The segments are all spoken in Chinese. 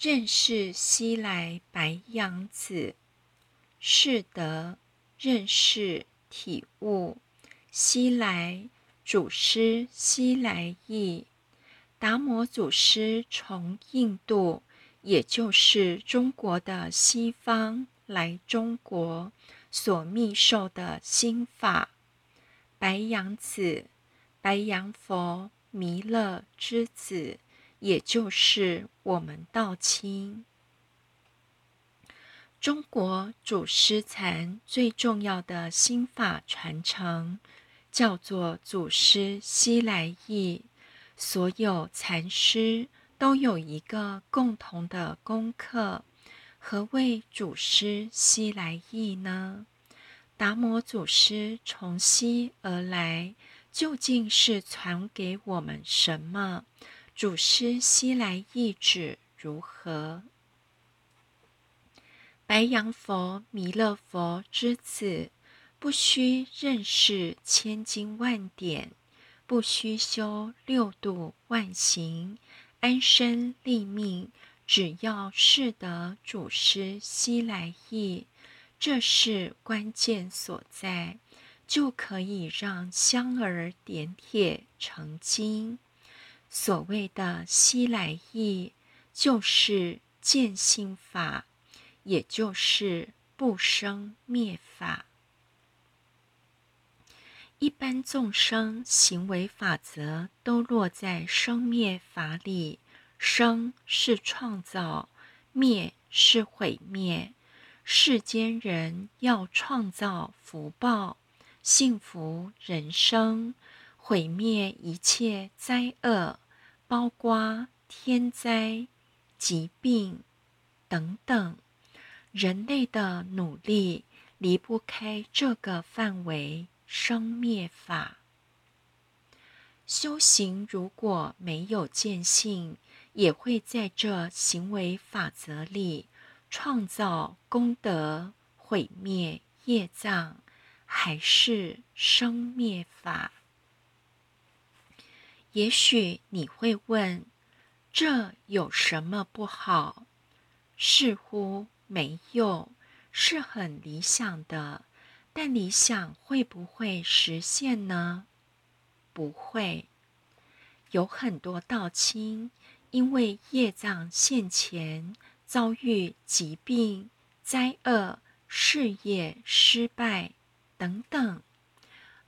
认识西来白杨子，是得认识体悟西来祖师西来意。达摩祖师从印度，也就是中国的西方来中国所密授的心法。白杨子，白杨佛弥勒之子，也就是我们道亲。中国祖师禅最重要的心法传承，叫做祖师西来意。所有禅师都有一个共同的功课。何谓祖师西来意呢？达摩祖师从西而来，究竟是传给我们什么？祖师西来意旨如何？白羊佛、弥勒佛之子，不需认识千经万典，不需修六度万行，安身立命，只要是得祖师西来意。这是关键所在，就可以让香儿点铁成金。所谓的西来意，就是见性法，也就是不生灭法。一般众生行为法则都落在生灭法里，生是创造，灭是毁灭。世间人要创造福报、幸福人生，毁灭一切灾厄，包括天灾、疾病等等。人类的努力离不开这个范围——生灭法。修行如果没有见性，也会在这行为法则里。创造功德，毁灭业障，还是生灭法？也许你会问：这有什么不好？似乎没有，是很理想的。但理想会不会实现呢？不会。有很多道亲因为业障现前。遭遇疾病、灾厄、事业失败等等，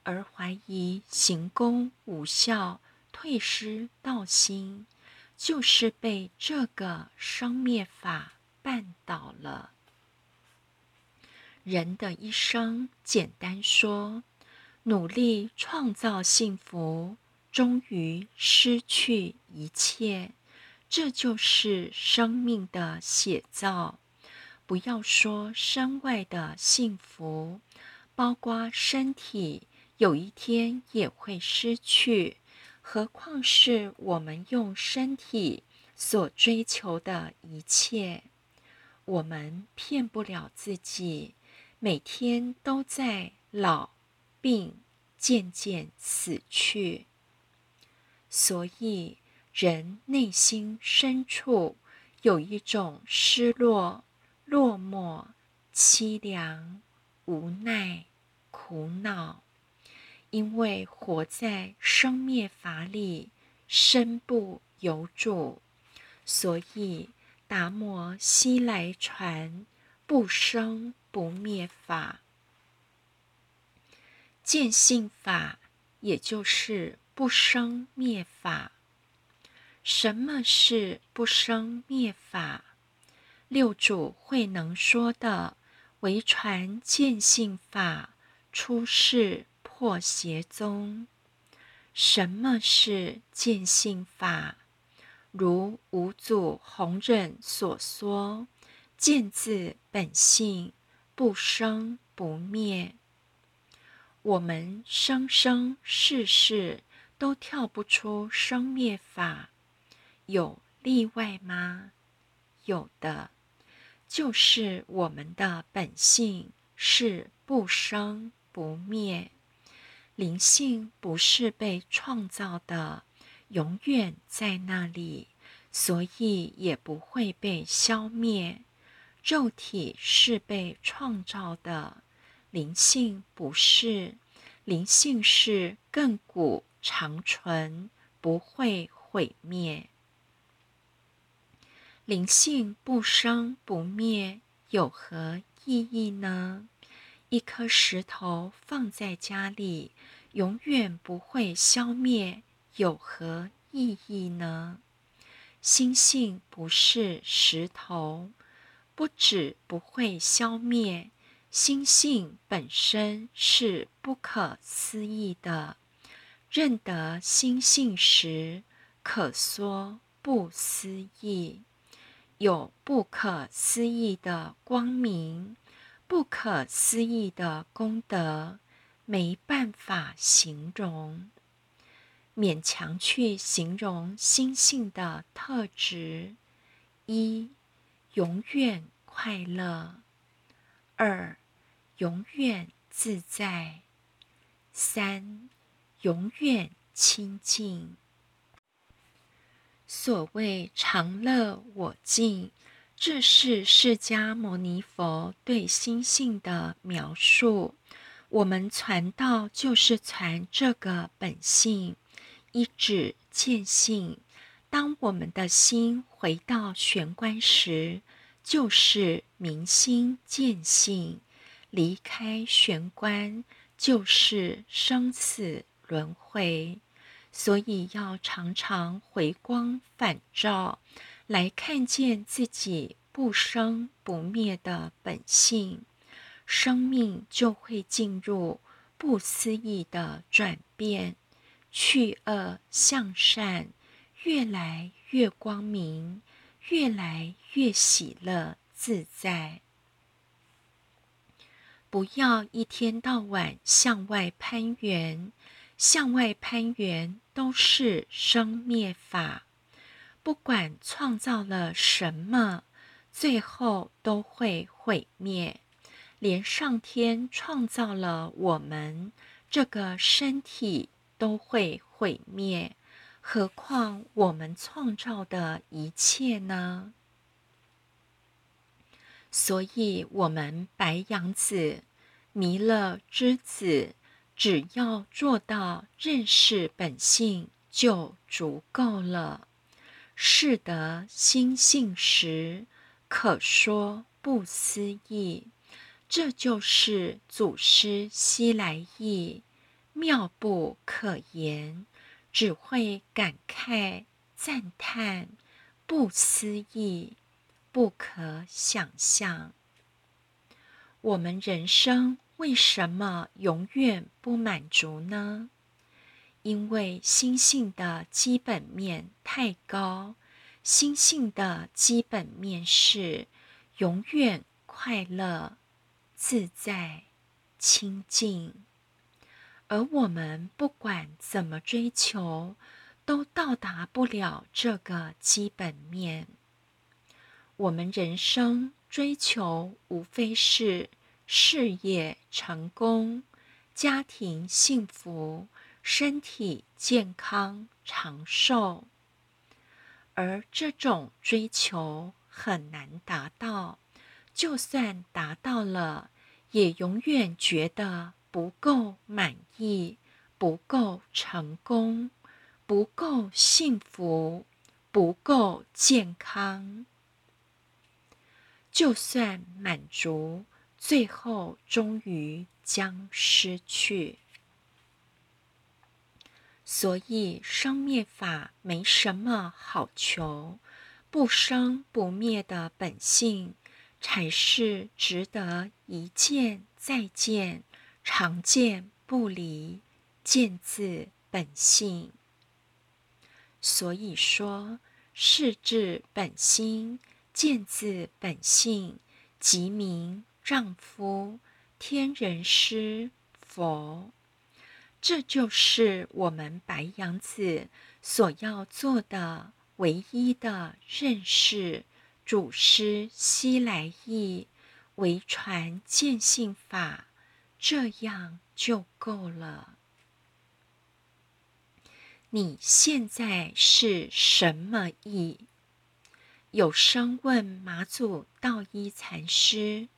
而怀疑行功无效、退失道心，就是被这个生灭法绊倒了。人的一生，简单说，努力创造幸福，终于失去一切。这就是生命的写照。不要说身外的幸福，包括身体，有一天也会失去。何况是我们用身体所追求的一切？我们骗不了自己，每天都在老、病、渐渐死去。所以。人内心深处有一种失落、落寞、凄凉、无奈、苦恼，因为活在生灭法里，身不由主，所以达摩西来传不生不灭法，见性法，也就是不生灭法。什么是不生灭法？六祖慧能说的“唯传见性法，出世破邪宗”。什么是见性法？如五祖弘忍所说：“见自本性，不生不灭。”我们生生世世都跳不出生灭法。有例外吗？有的，就是我们的本性是不生不灭，灵性不是被创造的，永远在那里，所以也不会被消灭。肉体是被创造的，灵性不是。灵性是亘古长存，不会毁灭。灵性不生不灭，有何意义呢？一颗石头放在家里，永远不会消灭，有何意义呢？心性不是石头，不止不会消灭。心性本身是不可思议的，认得心性时，可说不思议，有不可思议的光明，不可思议的功德，没办法形容，勉强去形容心性的特质：一，永远快乐；二。永远自在，三永远清净。所谓常乐我净，这是释迦牟尼佛对心性的描述。我们传道就是传这个本性，一指见性。当我们的心回到玄关时，就是明心见性。离开玄关就是生死轮回，所以要常常回光返照，来看见自己不生不灭的本性，生命就会进入不思议的转变，去恶向善，越来越光明，越来越喜乐自在。不要一天到晚向外攀援，向外攀援都是生灭法。不管创造了什么，最后都会毁灭。连上天创造了我们这个身体都会毁灭，何况我们创造的一切呢？所以，我们白羊子、弥勒之子，只要做到认识本性就足够了。是得心性时，可说不思议。这就是祖师西来意，妙不可言，只会感慨赞叹，不思议。不可想象，我们人生为什么永远不满足呢？因为心性的基本面太高，心性的基本面是永远快乐、自在、清净，而我们不管怎么追求，都到达不了这个基本面。我们人生追求无非是事业成功、家庭幸福、身体健康长寿，而这种追求很难达到。就算达到了，也永远觉得不够满意、不够成功、不够幸福、不够健康。就算满足，最后终于将失去。所以生灭法没什么好求，不生不灭的本性才是值得一见再见、常见不离、见自本性。所以说，是至本心。见自本性，即名丈夫、天人师、佛。这就是我们白羊子所要做的唯一的认识。祖师西来意，唯传见性法，这样就够了。你现在是什么意？有生问马祖道一禅师：“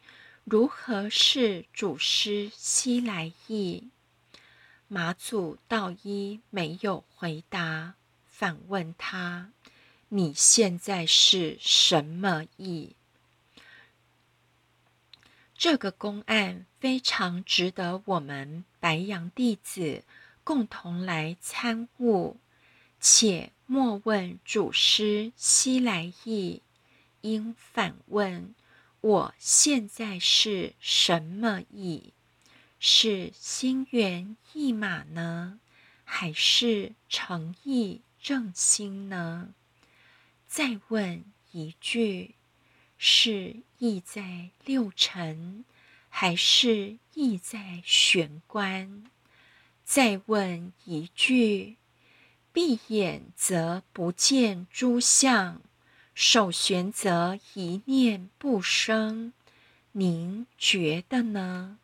如何是祖师西来意？”马祖道一没有回答，反问他：“你现在是什么意？”这个公案非常值得我们白羊弟子共同来参悟，且莫问祖师西来意，应反问：我现在是什么意？是心猿意马呢，还是诚意正心呢？再问一句。是意在六尘，还是意在玄关？再问一句：闭眼则不见诸相，手悬则一念不生。您觉得呢？